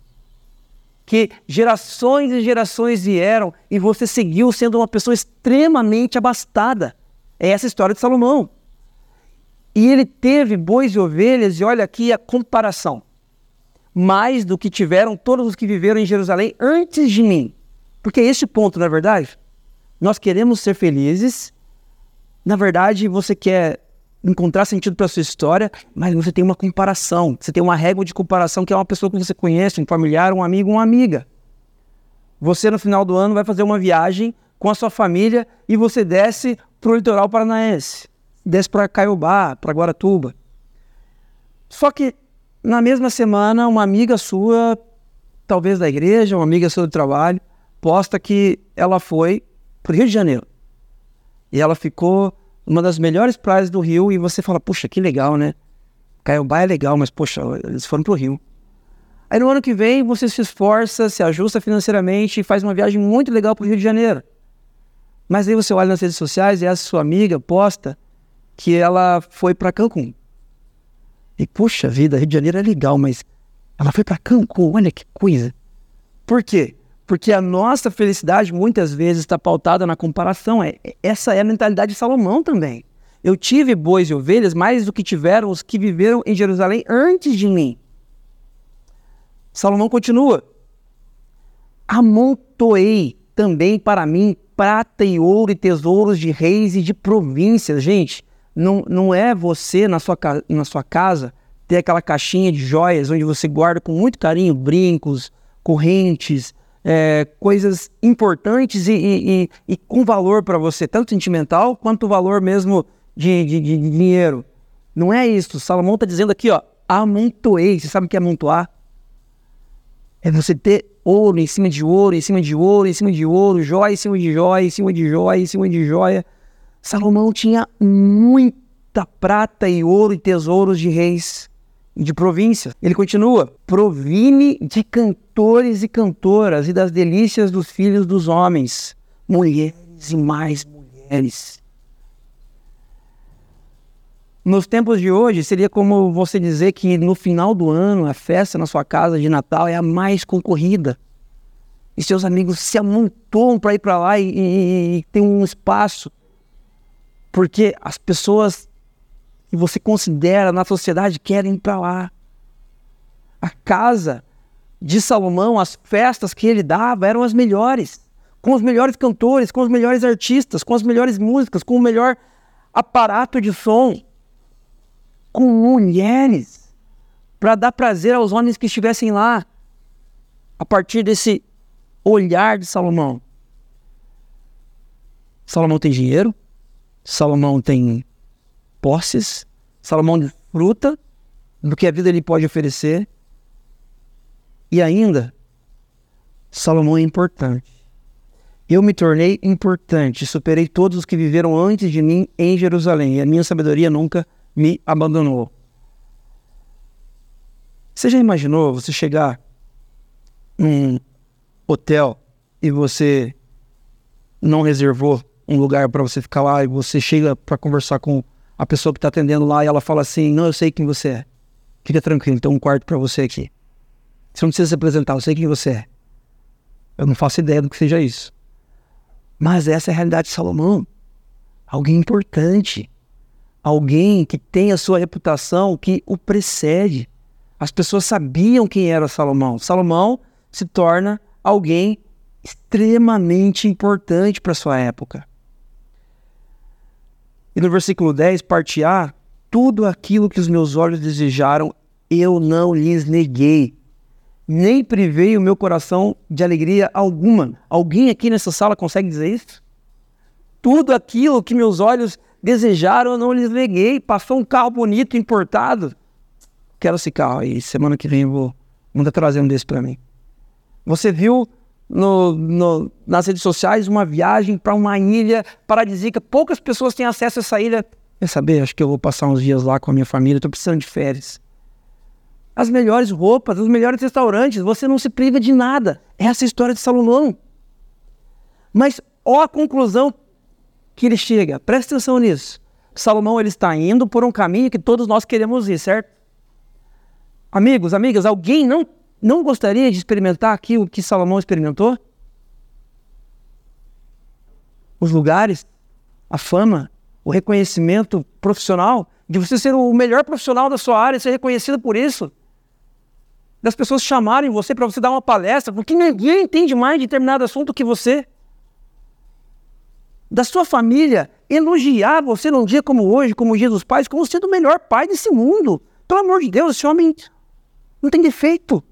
Que gerações e gerações vieram e você seguiu sendo uma pessoa extremamente abastada. É essa a história de Salomão. E ele teve bois e ovelhas, e olha aqui a comparação mais do que tiveram todos os que viveram em Jerusalém antes de mim. Porque é esse ponto, na é verdade. Nós queremos ser felizes. Na verdade, você quer encontrar sentido para sua história, mas você tem uma comparação. Você tem uma régua de comparação que é uma pessoa que você conhece, um familiar, um amigo, uma amiga. Você no final do ano vai fazer uma viagem com a sua família e você desce para o litoral paranaense, desce para Caiobá, para Guaratuba. Só que na mesma semana, uma amiga sua, talvez da igreja, uma amiga sua do trabalho, posta que ela foi para o Rio de Janeiro. E ela ficou numa das melhores praias do Rio e você fala, puxa, que legal, né? Caiobá é legal, mas poxa, eles foram para o Rio. Aí no ano que vem você se esforça, se ajusta financeiramente e faz uma viagem muito legal para o Rio de Janeiro. Mas aí você olha nas redes sociais e essa sua amiga posta que ela foi para Cancún. E puxa vida, Rio de Janeiro é legal, mas ela foi para Cancún, olha que coisa. Por quê? Porque a nossa felicidade muitas vezes está pautada na comparação. É, essa é a mentalidade de Salomão também. Eu tive bois e ovelhas mais do que tiveram os que viveram em Jerusalém antes de mim. Salomão continua: Amontoei também para mim prata e ouro e tesouros de reis e de províncias. Gente, não, não é você na sua, na sua casa ter aquela caixinha de joias onde você guarda com muito carinho brincos, correntes, é, coisas importantes e, e, e, e com valor para você, tanto sentimental quanto valor mesmo de, de, de dinheiro. Não é isso. Salomão está dizendo aqui, ó, amontoei. Você sabe o que é amontoar? É você ter ouro em cima de ouro, em cima de ouro, em cima de ouro, joia em cima de joia, em cima de joia, em cima de joia Salomão tinha muita prata e ouro e tesouros de reis de províncias. Ele continua: provine de cantores e cantoras e das delícias dos filhos dos homens, mulheres e mais mulheres. Nos tempos de hoje, seria como você dizer que no final do ano, a festa na sua casa de Natal é a mais concorrida. E seus amigos se amontoam para ir para lá e, e, e tem um espaço. Porque as pessoas que você considera na sociedade querem ir para lá. A casa de Salomão, as festas que ele dava eram as melhores, com os melhores cantores, com os melhores artistas, com as melhores músicas, com o melhor aparato de som. Com mulheres. Para dar prazer aos homens que estivessem lá, a partir desse olhar de Salomão. Salomão tem dinheiro, Salomão tem posses, Salomão desfruta do que a vida lhe pode oferecer, e ainda, Salomão é importante. Eu me tornei importante, superei todos os que viveram antes de mim em Jerusalém, e a minha sabedoria nunca me abandonou. Você já imaginou você chegar num hotel e você não reservou um lugar para você ficar lá e você chega para conversar com a pessoa que está atendendo lá e ela fala assim: Não, eu sei quem você é. Fica tranquilo, tem um quarto para você aqui. Você não precisa se apresentar, eu sei quem você é. Eu não faço ideia do que seja isso. Mas essa é a realidade de Salomão. Alguém importante alguém que tem a sua reputação que o precede. As pessoas sabiam quem era Salomão. Salomão se torna alguém extremamente importante para sua época. E no versículo 10, parte A, tudo aquilo que os meus olhos desejaram, eu não lhes neguei, nem privei o meu coração de alegria alguma. Alguém aqui nessa sala consegue dizer isso? Tudo aquilo que meus olhos desejaram, eu não lhes neguei. Passou um carro bonito, importado. Quero esse carro aí. Semana que vem eu vou mandar trazer um desse para mim. Você viu no, no, nas redes sociais uma viagem para uma ilha paradisíaca. Poucas pessoas têm acesso a essa ilha. Quer saber? Acho que eu vou passar uns dias lá com a minha família. Estou precisando de férias. As melhores roupas, os melhores restaurantes. Você não se priva de nada. Essa é a história de Salomão. Mas ó a conclusão que ele chega. Presta atenção nisso. Salomão ele está indo por um caminho que todos nós queremos ir, certo? Amigos, amigas, alguém não, não gostaria de experimentar aqui o que Salomão experimentou? Os lugares, a fama, o reconhecimento profissional, de você ser o melhor profissional da sua área, ser reconhecido por isso. Das pessoas chamarem você para você dar uma palestra, porque ninguém entende mais de determinado assunto que você da sua família elogiar você num dia como hoje, como o dia dos pais, como sendo o melhor pai desse mundo. Pelo amor de Deus, esse homem não tem defeito.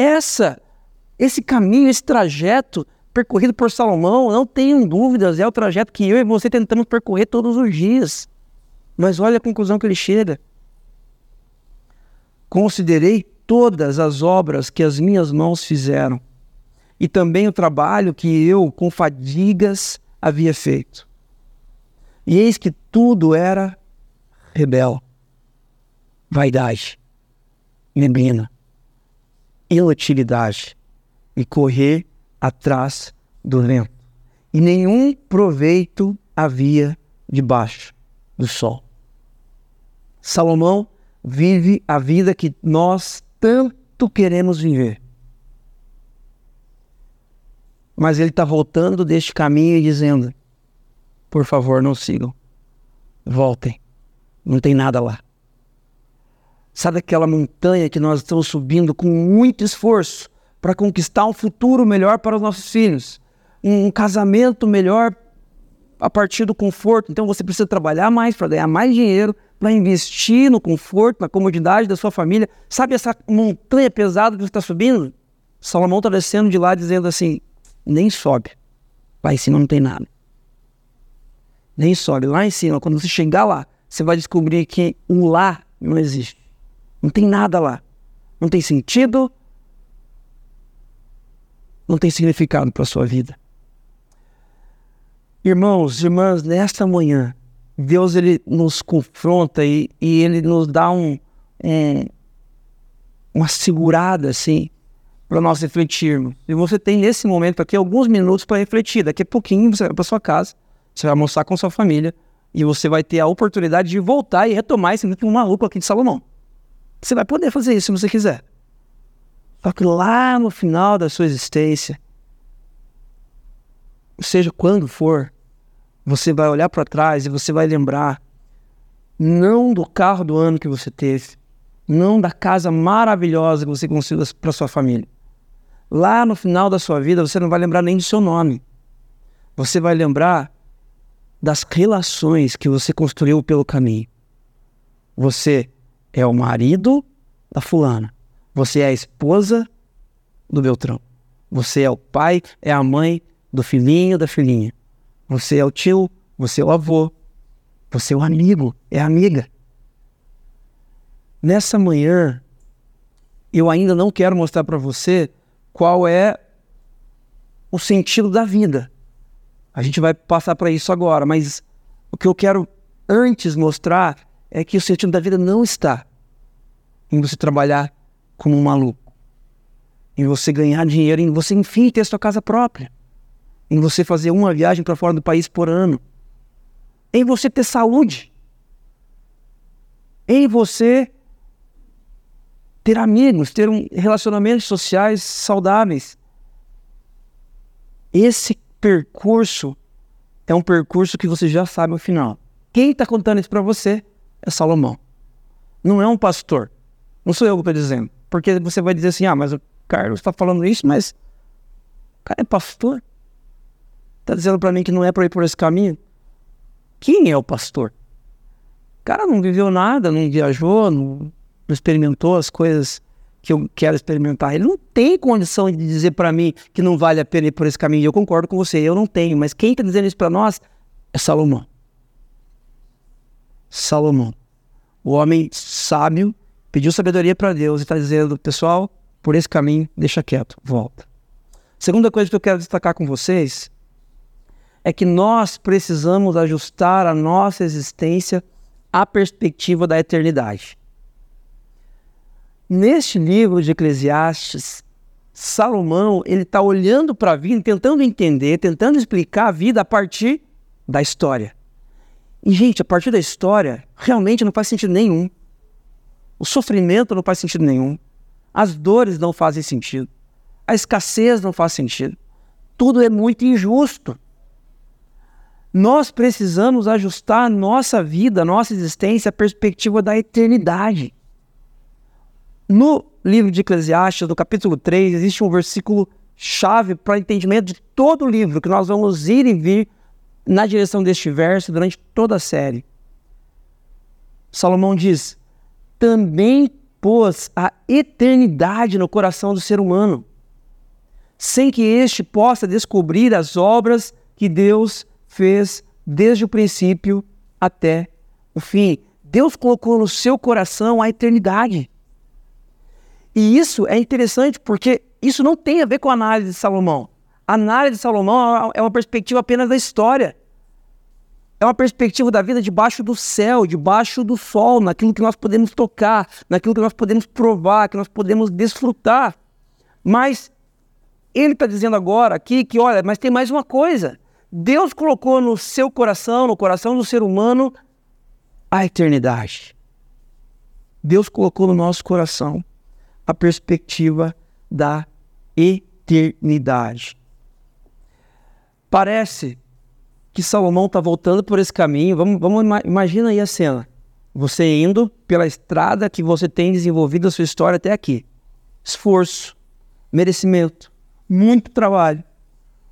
Essa, esse caminho, esse trajeto percorrido por Salomão, não tenham dúvidas, é o trajeto que eu e você tentamos percorrer todos os dias. Mas olha a conclusão que ele chega. Considerei todas as obras que as minhas mãos fizeram e também o trabalho que eu, com fadigas, havia feito. E eis que tudo era rebel, vaidade, neblina, inutilidade e correr atrás do vento. E nenhum proveito havia debaixo do sol. Salomão vive a vida que nós tanto queremos viver mas ele está voltando deste caminho e dizendo: por favor, não sigam. Voltem. Não tem nada lá. Sabe aquela montanha que nós estamos subindo com muito esforço para conquistar um futuro melhor para os nossos filhos? Um casamento melhor a partir do conforto. Então você precisa trabalhar mais para ganhar mais dinheiro, para investir no conforto, na comodidade da sua família. Sabe essa montanha pesada que você está subindo? Salomão está descendo de lá dizendo assim: nem sobe. Lá em cima não tem nada. Nem sobe. Lá em cima, quando você chegar lá, você vai descobrir que o lá não existe. Não tem nada lá. Não tem sentido. Não tem significado para a sua vida. Irmãos, irmãs, nesta manhã, Deus ele nos confronta e, e ele nos dá um, um uma segurada assim para nós refletirmos. E você tem nesse momento aqui alguns minutos para refletir. Daqui a pouquinho você vai para sua casa, você vai almoçar com sua família e você vai ter a oportunidade de voltar e retomar esse maluco aqui de Salomão. Você vai poder fazer isso se você quiser. Só que lá no final da sua existência, seja quando for, você vai olhar para trás e você vai lembrar não do carro do ano que você teve, não da casa maravilhosa que você conseguiu para sua família. Lá no final da sua vida, você não vai lembrar nem do seu nome. Você vai lembrar das relações que você construiu pelo caminho. Você é o marido da fulana. Você é a esposa do Beltrão. Você é o pai, é a mãe do filhinho da filhinha. Você é o tio, você é o avô, você é o amigo, é a amiga. Nessa manhã, eu ainda não quero mostrar para você qual é o sentido da vida. A gente vai passar para isso agora, mas o que eu quero antes mostrar é que o sentido da vida não está em você trabalhar como um maluco, em você ganhar dinheiro, em você, enfim, ter sua casa própria em você fazer uma viagem para fora do país por ano, em você ter saúde, em você ter amigos, ter um relacionamentos sociais saudáveis. Esse percurso é um percurso que você já sabe no final. Quem está contando isso para você é Salomão. Não é um pastor. Não sou eu que estou dizendo. Porque você vai dizer assim: ah, mas o Carlos está falando isso, mas o cara é pastor. Está dizendo para mim que não é para ir por esse caminho? Quem é o pastor? O cara não viveu nada, não viajou, não, não experimentou as coisas que eu quero experimentar. Ele não tem condição de dizer para mim que não vale a pena ir por esse caminho. Eu concordo com você, eu não tenho. Mas quem está dizendo isso para nós é Salomão. Salomão. O homem sábio pediu sabedoria para Deus e está dizendo, pessoal, por esse caminho, deixa quieto, volta. Segunda coisa que eu quero destacar com vocês é que nós precisamos ajustar a nossa existência à perspectiva da eternidade. Neste livro de Eclesiastes, Salomão ele está olhando para a vida, tentando entender, tentando explicar a vida a partir da história. E, gente, a partir da história, realmente não faz sentido nenhum. O sofrimento não faz sentido nenhum. As dores não fazem sentido. A escassez não faz sentido. Tudo é muito injusto. Nós precisamos ajustar a nossa vida, a nossa existência à perspectiva da eternidade. No livro de Eclesiastes, no capítulo 3, existe um versículo chave para o entendimento de todo o livro, que nós vamos ir e vir na direção deste verso durante toda a série. Salomão diz: também pôs a eternidade no coração do ser humano, sem que este possa descobrir as obras que Deus fez desde o princípio até o fim. Deus colocou no seu coração a eternidade. E isso é interessante porque isso não tem a ver com a análise de Salomão. A análise de Salomão é uma perspectiva apenas da história. É uma perspectiva da vida debaixo do céu, debaixo do sol, naquilo que nós podemos tocar, naquilo que nós podemos provar, que nós podemos desfrutar. Mas ele está dizendo agora aqui que, olha, mas tem mais uma coisa. Deus colocou no seu coração, no coração do ser humano, a eternidade. Deus colocou no nosso coração a perspectiva da eternidade. Parece que Salomão está voltando por esse caminho. Vamos, vamos imagina aí a cena. Você indo pela estrada que você tem desenvolvido a sua história até aqui. Esforço, merecimento, muito trabalho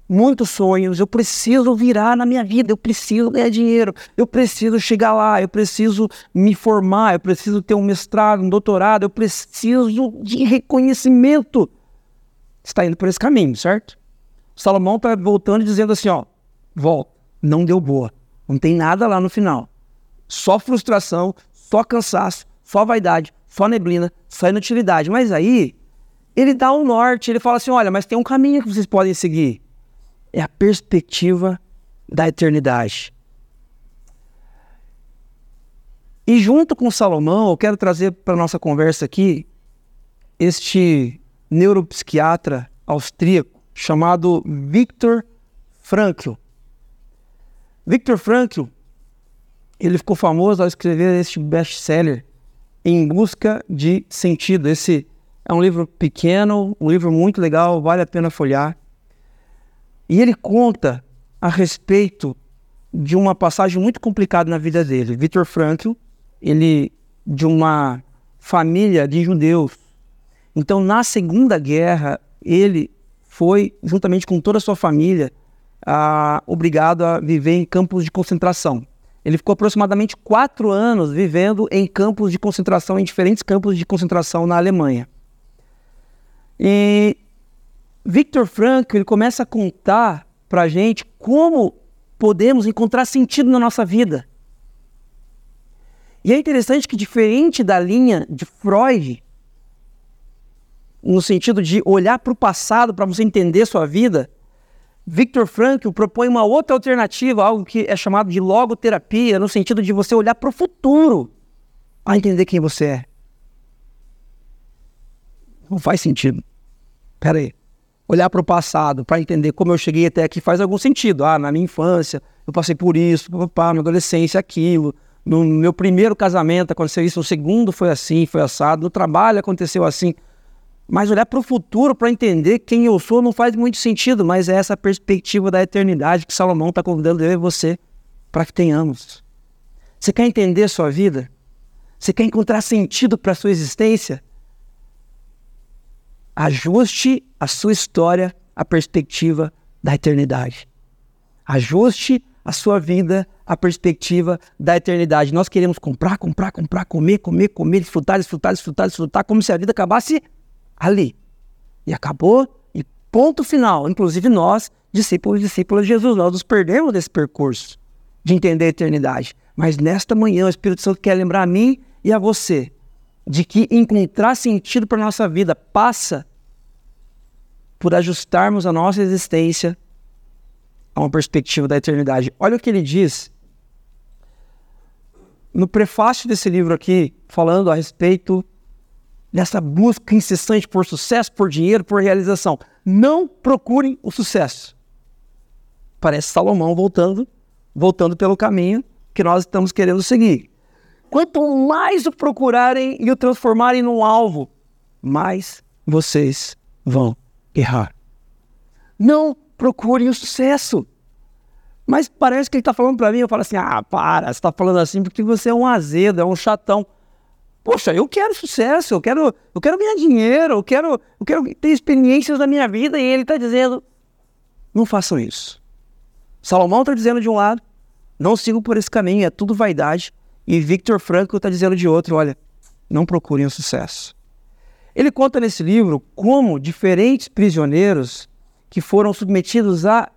muitos sonhos, eu preciso virar na minha vida, eu preciso ganhar dinheiro, eu preciso chegar lá, eu preciso me formar, eu preciso ter um mestrado, um doutorado, eu preciso de reconhecimento. Está indo por esse caminho, certo? Salomão está voltando e dizendo assim: ó, volta, não deu boa, não tem nada lá no final. Só frustração, só cansaço, só vaidade, só neblina, só inutilidade. Mas aí, ele dá um norte, ele fala assim: olha, mas tem um caminho que vocês podem seguir é a perspectiva da eternidade. E junto com Salomão, eu quero trazer para nossa conversa aqui este neuropsiquiatra austríaco chamado Viktor Frankl. Viktor Frankl, ele ficou famoso ao escrever este best-seller Em Busca de Sentido. Esse é um livro pequeno, um livro muito legal, vale a pena folhear. E ele conta a respeito de uma passagem muito complicada na vida dele. Viktor Frankl, ele de uma família de judeus. Então, na Segunda Guerra, ele foi, juntamente com toda a sua família, obrigado a viver em campos de concentração. Ele ficou aproximadamente quatro anos vivendo em campos de concentração, em diferentes campos de concentração na Alemanha. E Victor Frankl ele começa a contar para gente como podemos encontrar sentido na nossa vida. E é interessante que, diferente da linha de Freud, no sentido de olhar para o passado para você entender sua vida, Victor Frankl propõe uma outra alternativa, algo que é chamado de logoterapia, no sentido de você olhar para o futuro para entender quem você é. Não faz sentido. Pera aí. Olhar para o passado para entender como eu cheguei até aqui faz algum sentido. Ah, na minha infância eu passei por isso, papá, na adolescência aquilo. No meu primeiro casamento aconteceu isso, no segundo foi assim, foi assado. No trabalho aconteceu assim. Mas olhar para o futuro para entender quem eu sou não faz muito sentido, mas é essa perspectiva da eternidade que Salomão está convidando eu e você para que tenhamos. Você quer entender a sua vida? Você quer encontrar sentido para a sua existência? Ajuste a sua história à perspectiva da eternidade. Ajuste a sua vida à perspectiva da eternidade. Nós queremos comprar, comprar, comprar, comer, comer, comer, desfrutar, desfrutar, desfrutar, desfrutar, como se a vida acabasse ali. E acabou, e ponto final. Inclusive nós, discípulos e discípulas de Jesus, nós nos perdemos desse percurso de entender a eternidade. Mas nesta manhã o Espírito Santo quer lembrar a mim e a você de que encontrar sentido para a nossa vida passa por ajustarmos a nossa existência a uma perspectiva da eternidade. Olha o que ele diz no prefácio desse livro aqui, falando a respeito nessa busca incessante por sucesso, por dinheiro, por realização. Não procurem o sucesso. Parece Salomão voltando, voltando pelo caminho que nós estamos querendo seguir. Quanto mais o procurarem e o transformarem num alvo, mais vocês vão errar. Não procurem o sucesso. Mas parece que ele está falando para mim, eu falo assim, ah, para, você está falando assim porque você é um azedo, é um chatão. Poxa, eu quero sucesso, eu quero, eu quero ganhar dinheiro, eu quero, eu quero ter experiências na minha vida. E ele está dizendo: não façam isso. Salomão está dizendo de um lado, não sigam por esse caminho, é tudo vaidade. E Victor Frankl está dizendo de outro: olha, não procurem o sucesso. Ele conta nesse livro como diferentes prisioneiros que foram submetidos a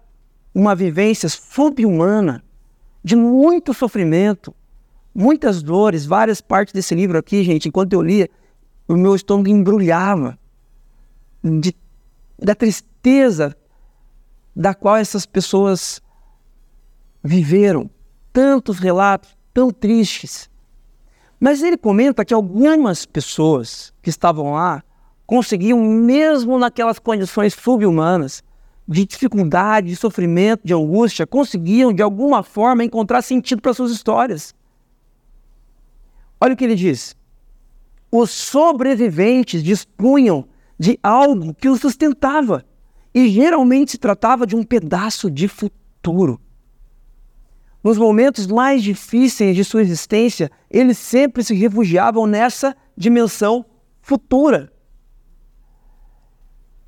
uma vivência subhumana de muito sofrimento, muitas dores, várias partes desse livro aqui, gente, enquanto eu lia, o meu estômago embrulhava de, da tristeza da qual essas pessoas viveram. Tantos relatos tão tristes. Mas ele comenta que algumas pessoas que estavam lá conseguiam, mesmo naquelas condições subhumanas, de dificuldade, de sofrimento, de angústia, conseguiam de alguma forma encontrar sentido para suas histórias. Olha o que ele diz. Os sobreviventes dispunham de algo que os sustentava, e geralmente se tratava de um pedaço de futuro. Nos momentos mais difíceis de sua existência, eles sempre se refugiavam nessa dimensão futura.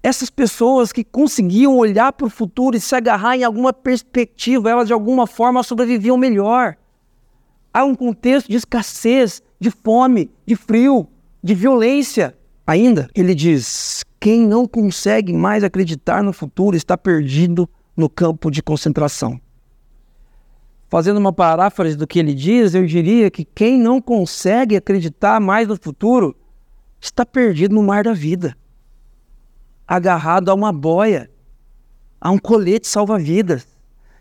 Essas pessoas que conseguiam olhar para o futuro e se agarrar em alguma perspectiva, elas de alguma forma sobreviviam melhor há um contexto de escassez, de fome, de frio, de violência. Ainda, ele diz: quem não consegue mais acreditar no futuro está perdido no campo de concentração. Fazendo uma paráfrase do que ele diz, eu diria que quem não consegue acreditar mais no futuro está perdido no mar da vida, agarrado a uma boia, a um colete salva-vidas,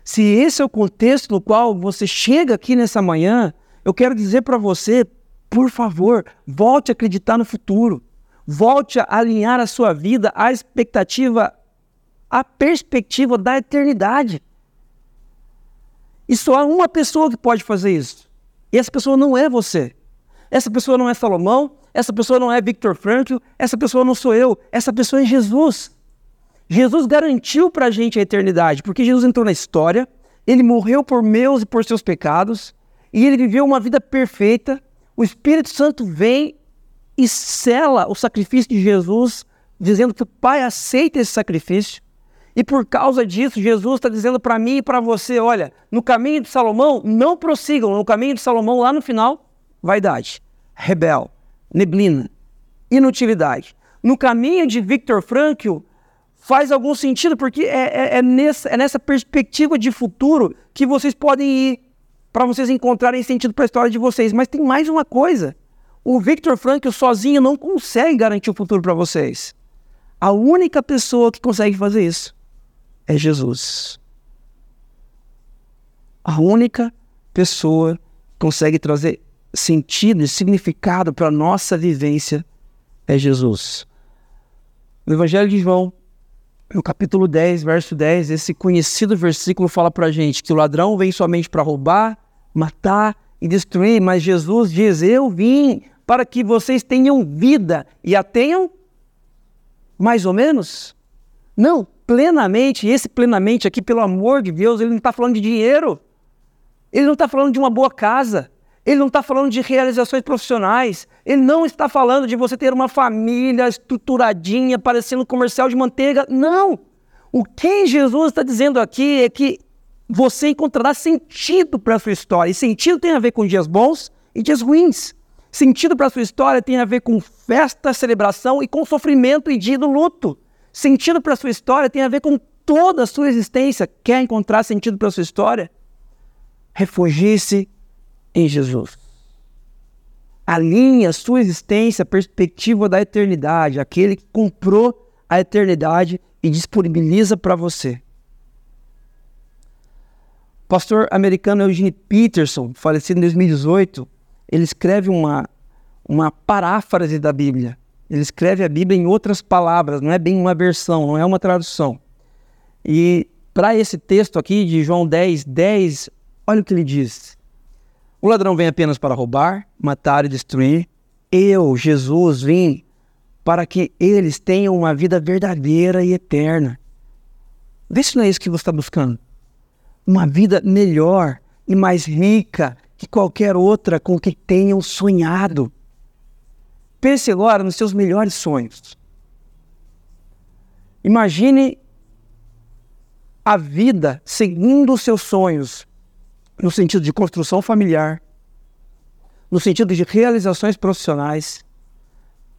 se esse é o contexto no qual você chega aqui nessa manhã, eu quero dizer para você, por favor, volte a acreditar no futuro. Volte a alinhar a sua vida à expectativa, à perspectiva da eternidade. E só há uma pessoa que pode fazer isso. E essa pessoa não é você. Essa pessoa não é Salomão, essa pessoa não é Victor Frankl, essa pessoa não sou eu, essa pessoa é Jesus. Jesus garantiu para a gente a eternidade, porque Jesus entrou na história, ele morreu por meus e por seus pecados, e ele viveu uma vida perfeita. O Espírito Santo vem e sela o sacrifício de Jesus, dizendo que o Pai aceita esse sacrifício. E por causa disso, Jesus está dizendo para mim e para você: olha, no caminho de Salomão, não prossigam. No caminho de Salomão, lá no final, vaidade, rebel, neblina, inutilidade. No caminho de Victor Frankl, faz algum sentido, porque é, é, é, nessa, é nessa perspectiva de futuro que vocês podem ir para vocês encontrarem sentido para a história de vocês. Mas tem mais uma coisa. O Victor Frankl sozinho não consegue garantir o futuro para vocês. A única pessoa que consegue fazer isso é Jesus. A única pessoa que consegue trazer sentido e significado para a nossa vivência é Jesus. No Evangelho de João, no capítulo 10, verso 10, esse conhecido versículo fala para gente que o ladrão vem somente para roubar, matar e destruir, mas Jesus diz: Eu vim para que vocês tenham vida e a tenham mais ou menos? Não, plenamente. E esse plenamente aqui, pelo amor de Deus, ele não está falando de dinheiro, ele não está falando de uma boa casa, ele não está falando de realizações profissionais. Ele não está falando de você ter uma família estruturadinha, parecendo comercial de manteiga. Não! O que Jesus está dizendo aqui é que você encontrará sentido para a sua história. E sentido tem a ver com dias bons e dias ruins. Sentido para a sua história tem a ver com festa, celebração e com sofrimento e dia do luto. Sentido para a sua história tem a ver com toda a sua existência. Quer encontrar sentido para a sua história? Refugie-se em Jesus. Alinhe a sua existência à perspectiva da eternidade, aquele que comprou a eternidade e disponibiliza para você. O pastor americano Eugene Peterson, falecido em 2018, ele escreve uma, uma paráfrase da Bíblia. Ele escreve a Bíblia em outras palavras, não é bem uma versão, não é uma tradução. E para esse texto aqui de João 10, 10, olha o que ele diz. O ladrão vem apenas para roubar, matar e destruir. Eu, Jesus, vim para que eles tenham uma vida verdadeira e eterna. Vê se não é isso que você está buscando. Uma vida melhor e mais rica que qualquer outra com que tenham sonhado. Pense agora nos seus melhores sonhos. Imagine a vida seguindo os seus sonhos, no sentido de construção familiar, no sentido de realizações profissionais.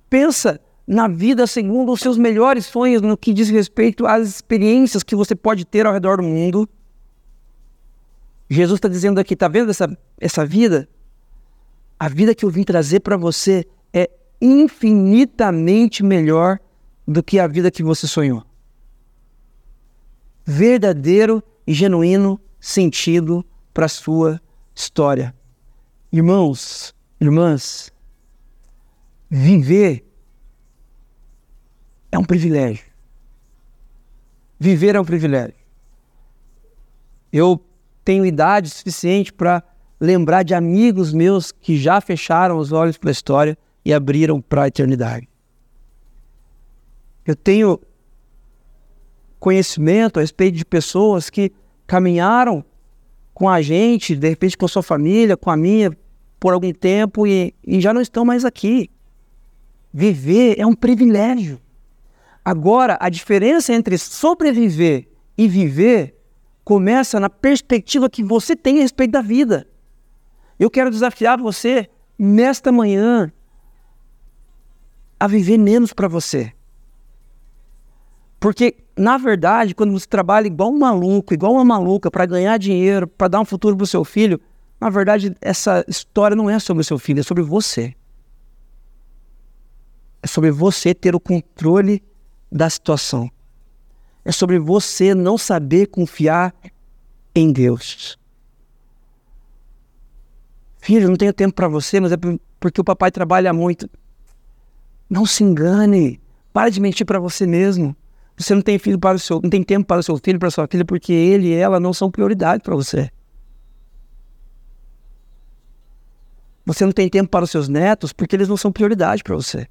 Pensa na vida segundo os seus melhores sonhos no que diz respeito às experiências que você pode ter ao redor do mundo. Jesus está dizendo aqui, está vendo essa, essa vida? A vida que eu vim trazer para você é infinitamente melhor do que a vida que você sonhou. Verdadeiro e genuíno sentido para a sua história. Irmãos, irmãs, viver é um privilégio. Viver é um privilégio. Eu tenho idade suficiente para lembrar de amigos meus que já fecharam os olhos para a história e abriram para a eternidade. Eu tenho conhecimento a respeito de pessoas que caminharam com a gente, de repente com a sua família, com a minha, por algum tempo e, e já não estão mais aqui. Viver é um privilégio. Agora, a diferença entre sobreviver e viver começa na perspectiva que você tem a respeito da vida. Eu quero desafiar você nesta manhã a viver menos para você. Porque, na verdade, quando você trabalha igual um maluco, igual uma maluca, para ganhar dinheiro, para dar um futuro para o seu filho, na verdade, essa história não é sobre o seu filho, é sobre você. É sobre você ter o controle da situação. É sobre você não saber confiar em Deus. Filho, não tenho tempo para você, mas é porque o papai trabalha muito. Não se engane. Pare de mentir para você mesmo. Você não tem filho para o seu, não tem tempo para o seu filho, para a sua filha, porque ele e ela não são prioridade para você. Você não tem tempo para os seus netos porque eles não são prioridade para você.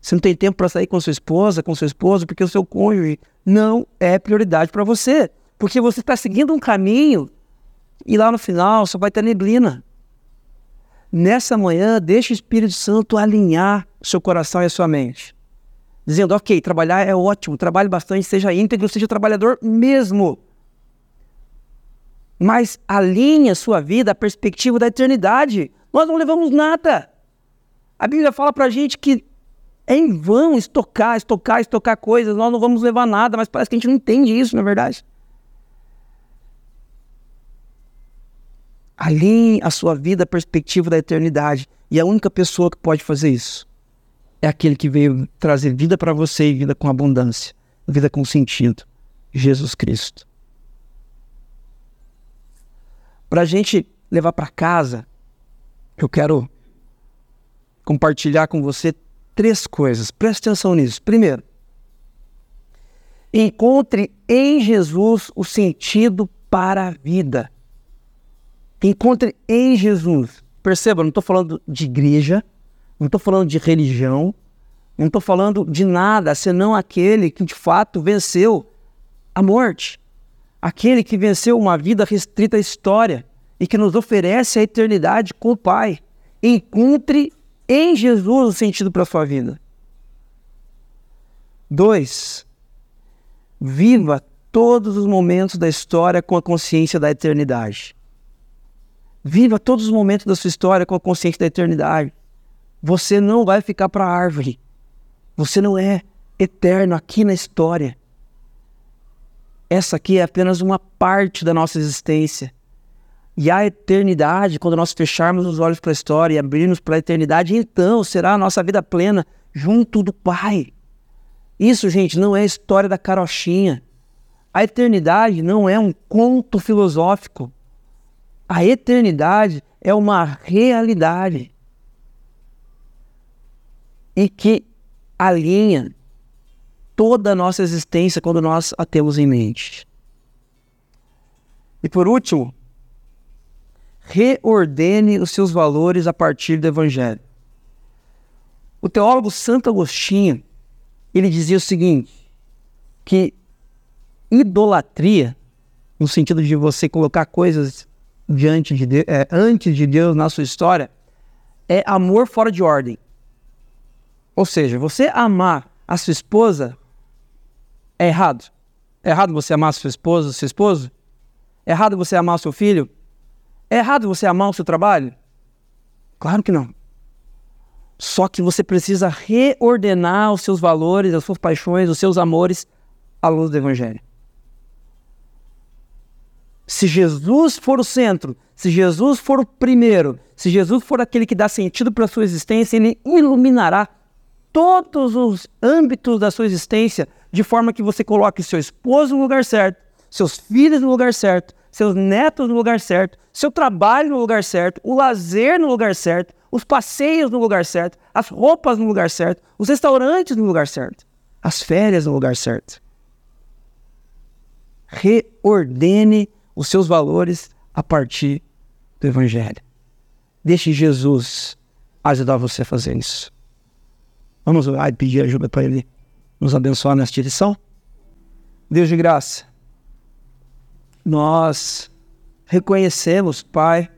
Você não tem tempo para sair com sua esposa, com seu esposo, porque o seu cônjuge não é prioridade para você. Porque você está seguindo um caminho e lá no final só vai ter neblina. Nessa manhã, deixe o Espírito Santo alinhar seu coração e a sua mente. Dizendo, ok, trabalhar é ótimo, trabalhe bastante, seja íntegro, seja trabalhador mesmo. Mas alinhe a sua vida à perspectiva da eternidade. Nós não levamos nada. A Bíblia fala para a gente que é em vão estocar, estocar, estocar coisas, nós não vamos levar nada, mas parece que a gente não entende isso, na é verdade. Alinhe a sua vida à perspectiva da eternidade. E a única pessoa que pode fazer isso é aquele que veio trazer vida para você e vida com abundância, vida com sentido. Jesus Cristo. Para a gente levar para casa, eu quero compartilhar com você três coisas. Preste atenção nisso. Primeiro, encontre em Jesus o sentido para a vida. Encontre em Jesus. Perceba, não estou falando de igreja, não estou falando de religião, não estou falando de nada senão aquele que de fato venceu a morte. Aquele que venceu uma vida restrita à história e que nos oferece a eternidade com o Pai. Encontre em Jesus o sentido para a sua vida. Dois, viva todos os momentos da história com a consciência da eternidade. Viva todos os momentos da sua história com a consciência da eternidade. Você não vai ficar para a árvore. Você não é eterno aqui na história. Essa aqui é apenas uma parte da nossa existência. E a eternidade, quando nós fecharmos os olhos para a história e abrirmos para a eternidade, então será a nossa vida plena junto do Pai. Isso, gente, não é história da carochinha. A eternidade não é um conto filosófico. A eternidade é uma realidade e que alinha toda a nossa existência quando nós a temos em mente. E por último, reordene os seus valores a partir do Evangelho. O teólogo Santo Agostinho, ele dizia o seguinte, que idolatria, no sentido de você colocar coisas diante de Deus, é, antes de Deus na sua história, é amor fora de ordem. Ou seja, você amar a sua esposa é errado. É errado você amar a sua esposa, seu esposo? É errado você amar o seu filho? É errado você amar o seu trabalho? Claro que não. Só que você precisa reordenar os seus valores, as suas paixões, os seus amores à luz do Evangelho. Se Jesus for o centro, se Jesus for o primeiro, se Jesus for aquele que dá sentido para a sua existência, ele iluminará todos os âmbitos da sua existência de forma que você coloque seu esposo no lugar certo, seus filhos no lugar certo, seus netos no lugar certo, seu trabalho no lugar certo, o lazer no lugar certo, os passeios no lugar certo, as roupas no lugar certo, os restaurantes no lugar certo, as férias no lugar certo. Reordene os seus valores a partir do Evangelho. Deixe Jesus ajudar você a fazer isso. Vamos orar e pedir ajuda para Ele nos abençoar nesta direção? Deus de graça nós reconhecemos, Pai,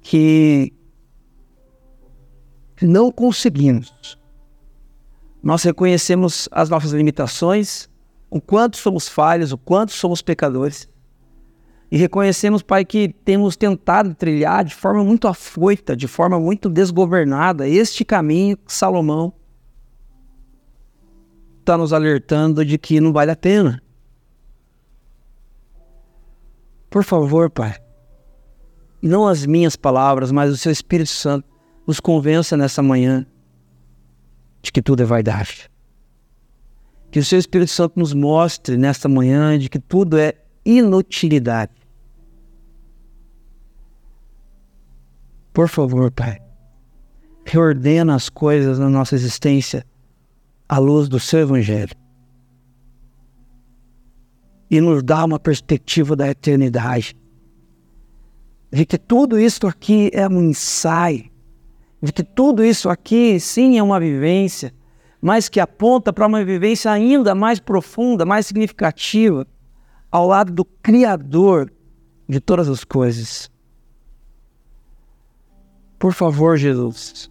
que não conseguimos. Nós reconhecemos as nossas limitações, o quanto somos falhos, o quanto somos pecadores. E reconhecemos, Pai, que temos tentado trilhar de forma muito afoita, de forma muito desgovernada, este caminho que Salomão está nos alertando de que não vale a pena. Por favor, Pai, não as minhas palavras, mas o seu Espírito Santo nos convença nessa manhã de que tudo é vaidade. Que o seu Espírito Santo nos mostre nesta manhã de que tudo é inutilidade. Por favor, Pai, reordena as coisas na nossa existência à luz do Seu Evangelho e nos dá uma perspectiva da eternidade. De que tudo isso aqui é um ensaio, de que tudo isso aqui, sim, é uma vivência, mas que aponta para uma vivência ainda mais profunda, mais significativa, ao lado do Criador de todas as coisas. Por favor, Jesus,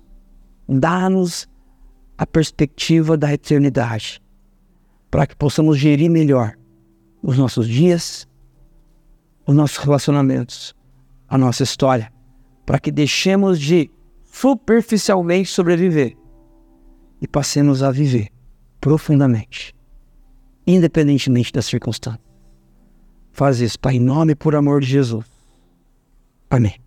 dá-nos a perspectiva da eternidade, para que possamos gerir melhor os nossos dias, os nossos relacionamentos, a nossa história, para que deixemos de superficialmente sobreviver e passemos a viver profundamente, independentemente das circunstâncias. Faz isso, Pai, em nome e por amor de Jesus. Amém.